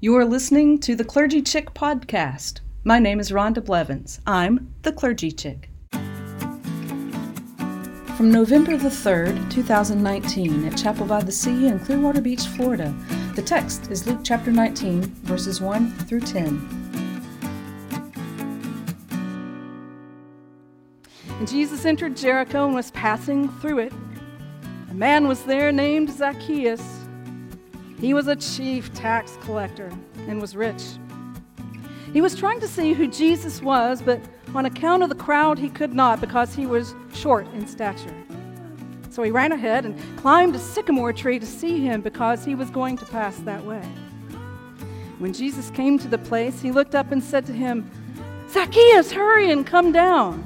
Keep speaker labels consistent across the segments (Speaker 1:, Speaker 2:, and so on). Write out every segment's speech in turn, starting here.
Speaker 1: You are listening to the Clergy Chick podcast. My name is Rhonda Blevins. I'm the Clergy Chick. From November the 3rd, 2019, at Chapel by the Sea in Clearwater Beach, Florida, the text is Luke chapter 19, verses 1 through 10.
Speaker 2: And Jesus entered Jericho and was passing through it. A man was there named Zacchaeus he was a chief tax collector and was rich. He was trying to see who Jesus was, but on account of the crowd, he could not because he was short in stature. So he ran ahead and climbed a sycamore tree to see him because he was going to pass that way. When Jesus came to the place, he looked up and said to him, Zacchaeus, hurry and come down,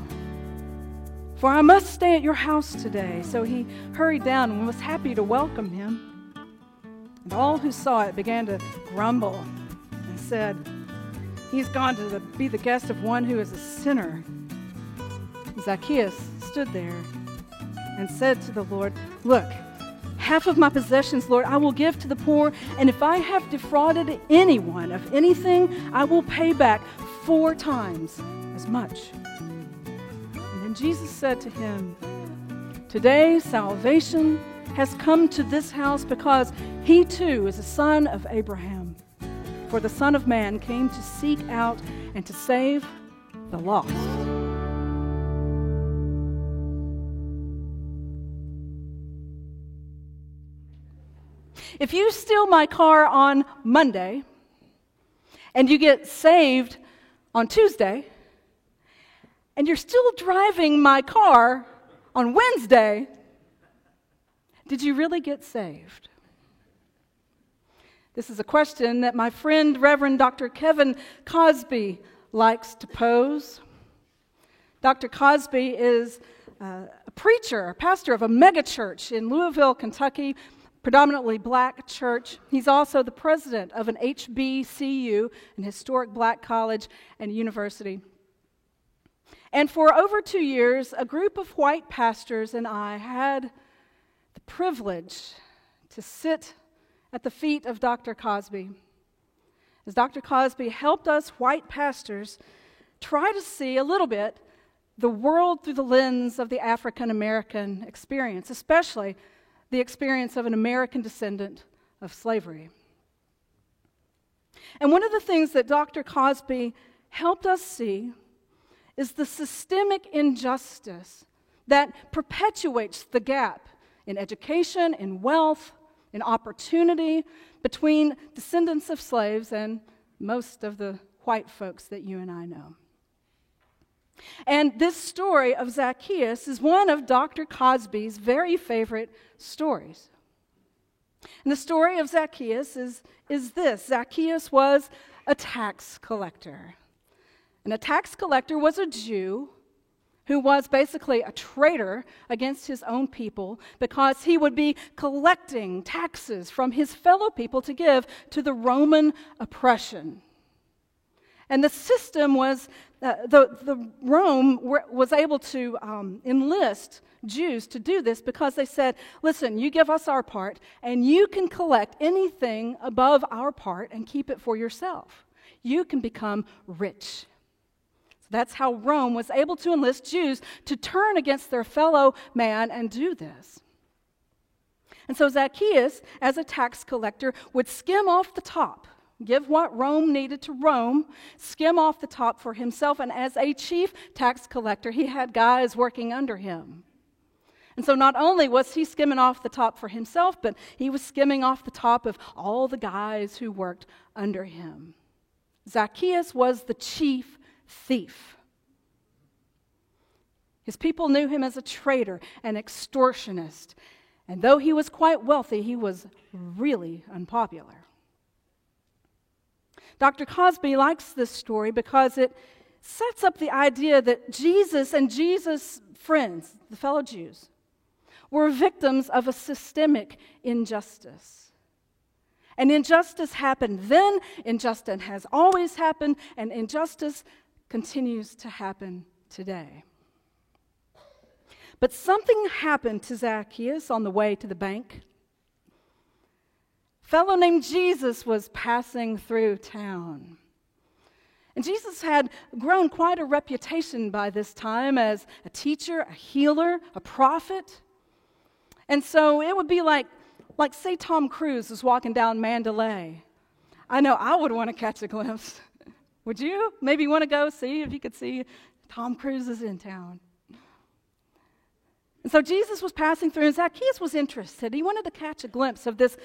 Speaker 2: for I must stay at your house today. So he hurried down and was happy to welcome him. And all who saw it began to grumble and said, He's gone to the, be the guest of one who is a sinner. Zacchaeus stood there and said to the Lord, Look, half of my possessions, Lord, I will give to the poor, and if I have defrauded anyone of anything, I will pay back four times as much. And then Jesus said to him, Today salvation has come to this house because he too is a son of Abraham. For the Son of Man came to seek out and to save the lost. If you steal my car on Monday and you get saved on Tuesday, and you're still driving my car on Wednesday, did you really get saved? This is a question that my friend, Reverend Dr. Kevin Cosby, likes to pose. Dr. Cosby is uh, a preacher, a pastor of a megachurch in Louisville, Kentucky, predominantly black church. He's also the president of an HBCU, an historic black college and university. And for over two years, a group of white pastors and I had the privilege to sit at the feet of Dr. Cosby. As Dr. Cosby helped us white pastors try to see a little bit the world through the lens of the African American experience, especially the experience of an American descendant of slavery. And one of the things that Dr. Cosby helped us see is the systemic injustice that perpetuates the gap in education, in wealth, in opportunity between descendants of slaves and most of the white folks that you and I know. And this story of Zacchaeus is one of Dr. Cosby's very favorite stories. And the story of Zacchaeus is, is this Zacchaeus was a tax collector. And a tax collector was a Jew who was basically a traitor against his own people because he would be collecting taxes from his fellow people to give to the Roman oppression. And the system was, uh, the, the Rome were, was able to um, enlist Jews to do this because they said, listen, you give us our part, and you can collect anything above our part and keep it for yourself. You can become rich. That's how Rome was able to enlist Jews to turn against their fellow man and do this. And so Zacchaeus, as a tax collector, would skim off the top, give what Rome needed to Rome, skim off the top for himself. And as a chief tax collector, he had guys working under him. And so not only was he skimming off the top for himself, but he was skimming off the top of all the guys who worked under him. Zacchaeus was the chief thief. His people knew him as a traitor, an extortionist. And though he was quite wealthy, he was really unpopular. Dr. Cosby likes this story because it sets up the idea that Jesus and Jesus' friends, the fellow Jews, were victims of a systemic injustice. And injustice happened then, injustice has always happened, and injustice continues to happen today. But something happened to Zacchaeus on the way to the bank. A fellow named Jesus was passing through town. And Jesus had grown quite a reputation by this time as a teacher, a healer, a prophet. And so it would be like, like say Tom Cruise was walking down Mandalay. I know I would want to catch a glimpse. Would you? Maybe want to go see if you could see Tom Cruise is in town. And so Jesus was passing through, and Zacchaeus was interested. He wanted to catch a glimpse of this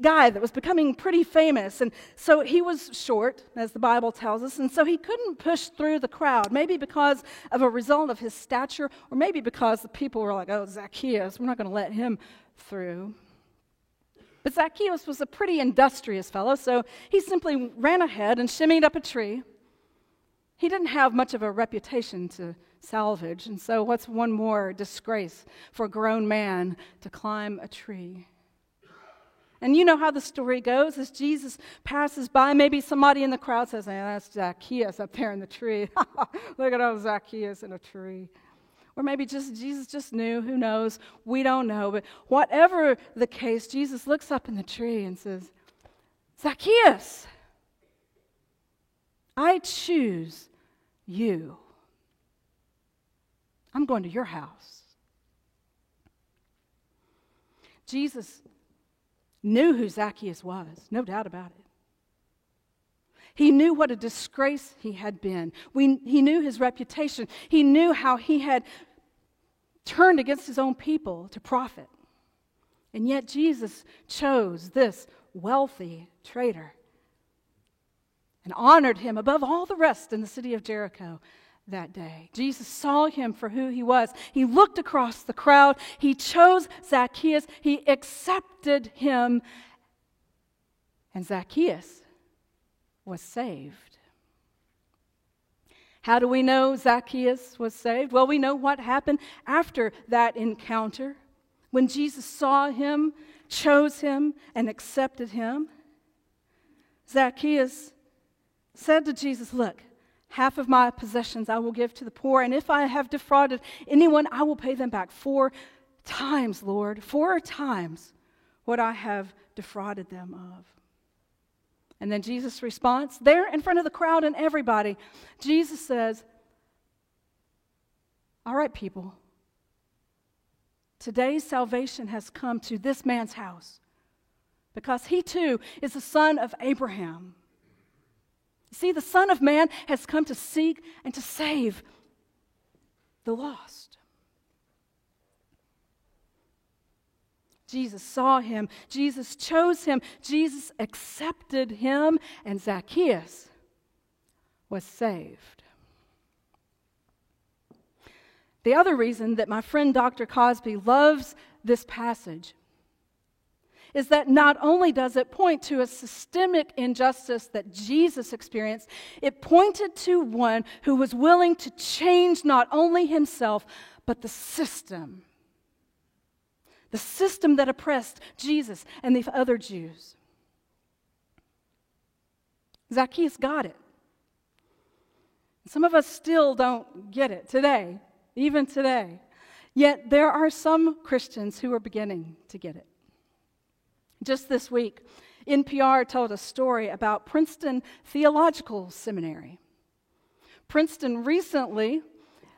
Speaker 2: guy that was becoming pretty famous. And so he was short, as the Bible tells us, and so he couldn't push through the crowd, maybe because of a result of his stature, or maybe because the people were like, oh, Zacchaeus, we're not going to let him through. But Zacchaeus was a pretty industrious fellow, so he simply ran ahead and shimmied up a tree. He didn't have much of a reputation to salvage, and so what's one more disgrace for a grown man to climb a tree? And you know how the story goes. As Jesus passes by, maybe somebody in the crowd says, hey, That's Zacchaeus up there in the tree. Look at old Zacchaeus in a tree. Or maybe just Jesus just knew, who knows? We don't know. But whatever the case, Jesus looks up in the tree and says, Zacchaeus, I choose you. I'm going to your house. Jesus knew who Zacchaeus was, no doubt about it. He knew what a disgrace he had been. We, he knew his reputation. He knew how he had turned against his own people to profit. And yet Jesus chose this wealthy traitor and honored him above all the rest in the city of Jericho that day. Jesus saw him for who he was. He looked across the crowd. He chose Zacchaeus. He accepted him. And Zacchaeus was saved. How do we know Zacchaeus was saved? Well, we know what happened after that encounter when Jesus saw him, chose him, and accepted him. Zacchaeus said to Jesus, Look, Half of my possessions I will give to the poor, and if I have defrauded anyone, I will pay them back four times, Lord, four times what I have defrauded them of. And then Jesus' response, there in front of the crowd and everybody, Jesus says, All right, people, today's salvation has come to this man's house because he too is the son of Abraham. See, the Son of Man has come to seek and to save the lost. Jesus saw him, Jesus chose him, Jesus accepted him, and Zacchaeus was saved. The other reason that my friend Dr. Cosby loves this passage is that not only does it point to a systemic injustice that Jesus experienced, it pointed to one who was willing to change not only himself, but the system. The system that oppressed Jesus and the other Jews. Zacchaeus got it. Some of us still don't get it today, even today. Yet there are some Christians who are beginning to get it. Just this week, NPR told a story about Princeton Theological Seminary. Princeton recently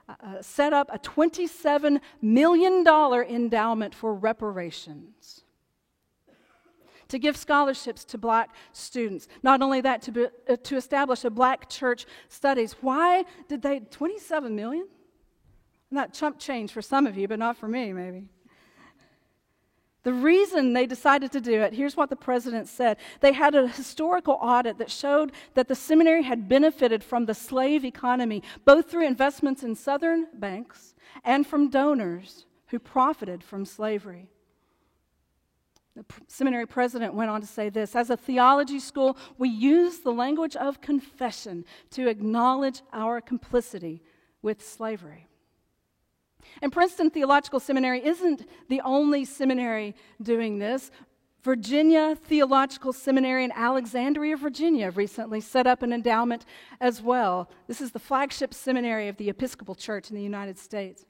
Speaker 2: uh, set up a $27 million endowment for reparations to give scholarships to black students. Not only that, to, be, uh, to establish a black church studies. Why did they, 27 million? Not chump change for some of you, but not for me, maybe. The reason they decided to do it, here's what the president said. They had a historical audit that showed that the seminary had benefited from the slave economy, both through investments in Southern banks and from donors who profited from slavery. The seminary president went on to say this As a theology school, we use the language of confession to acknowledge our complicity with slavery. And Princeton Theological Seminary isn't the only seminary doing this. Virginia Theological Seminary in Alexandria, Virginia, recently set up an endowment as well. This is the flagship seminary of the Episcopal Church in the United States.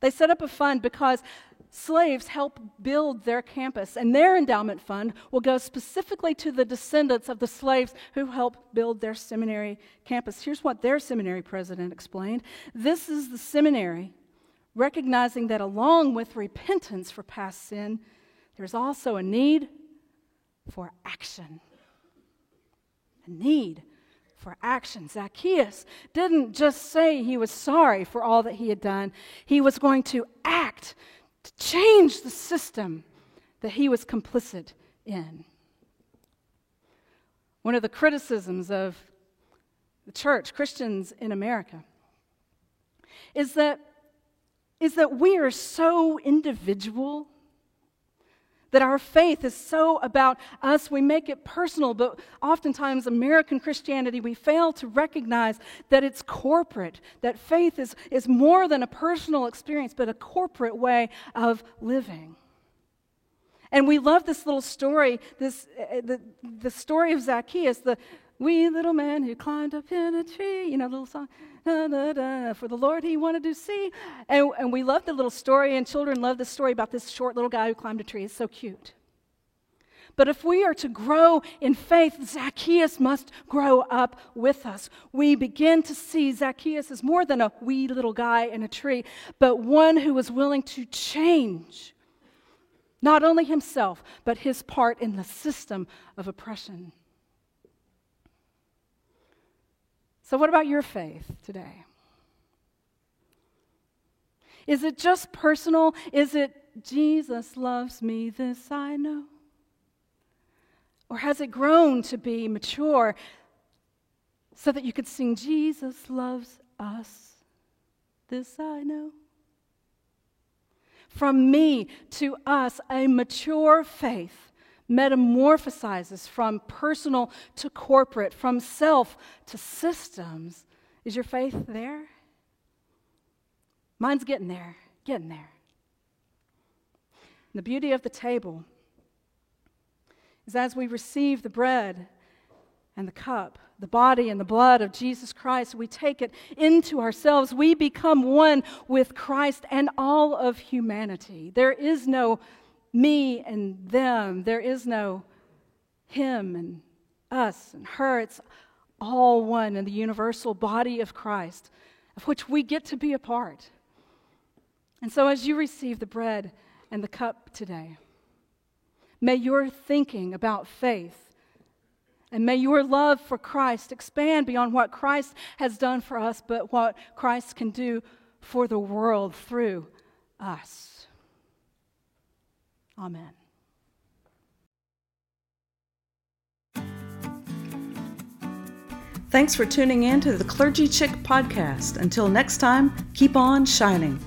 Speaker 2: They set up a fund because slaves help build their campus, and their endowment fund will go specifically to the descendants of the slaves who helped build their seminary campus. Here's what their seminary president explained This is the seminary, recognizing that along with repentance for past sin, there's also a need for action. A need for action. Zacchaeus didn't just say he was sorry for all that he had done, he was going to act to change the system that he was complicit in. One of the criticisms of the church, Christians in America, is that, is that we are so individual that our faith is so about us, we make it personal, but oftentimes, American Christianity, we fail to recognize that it's corporate, that faith is, is more than a personal experience, but a corporate way of living. And we love this little story, this, uh, the, the story of Zacchaeus, the wee little man who climbed up in a tree, you know, little song da, da, da, for the Lord he wanted to see. And, and we love the little story, and children love the story about this short little guy who climbed a tree. It's so cute. But if we are to grow in faith, Zacchaeus must grow up with us. We begin to see Zacchaeus as more than a wee little guy in a tree, but one who was willing to change not only himself, but his part in the system of oppression. So, what about your faith today? Is it just personal? Is it Jesus loves me, this I know? Or has it grown to be mature so that you could sing, Jesus loves us, this I know? From me to us, a mature faith metamorphosizes from personal to corporate, from self to systems. Is your faith there? Mine's getting there, getting there. The beauty of the table is as we receive the bread and the cup, the body and the blood of Jesus Christ, we take it into ourselves. We become one with Christ and all of humanity. There is no me and them. There is no him and us and her. It's all one in the universal body of Christ, of which we get to be a part. And so, as you receive the bread and the cup today, may your thinking about faith and may your love for Christ expand beyond what Christ has done for us, but what Christ can do for the world through us. Amen.
Speaker 1: Thanks for tuning in to the Clergy Chick podcast. Until next time, keep on shining.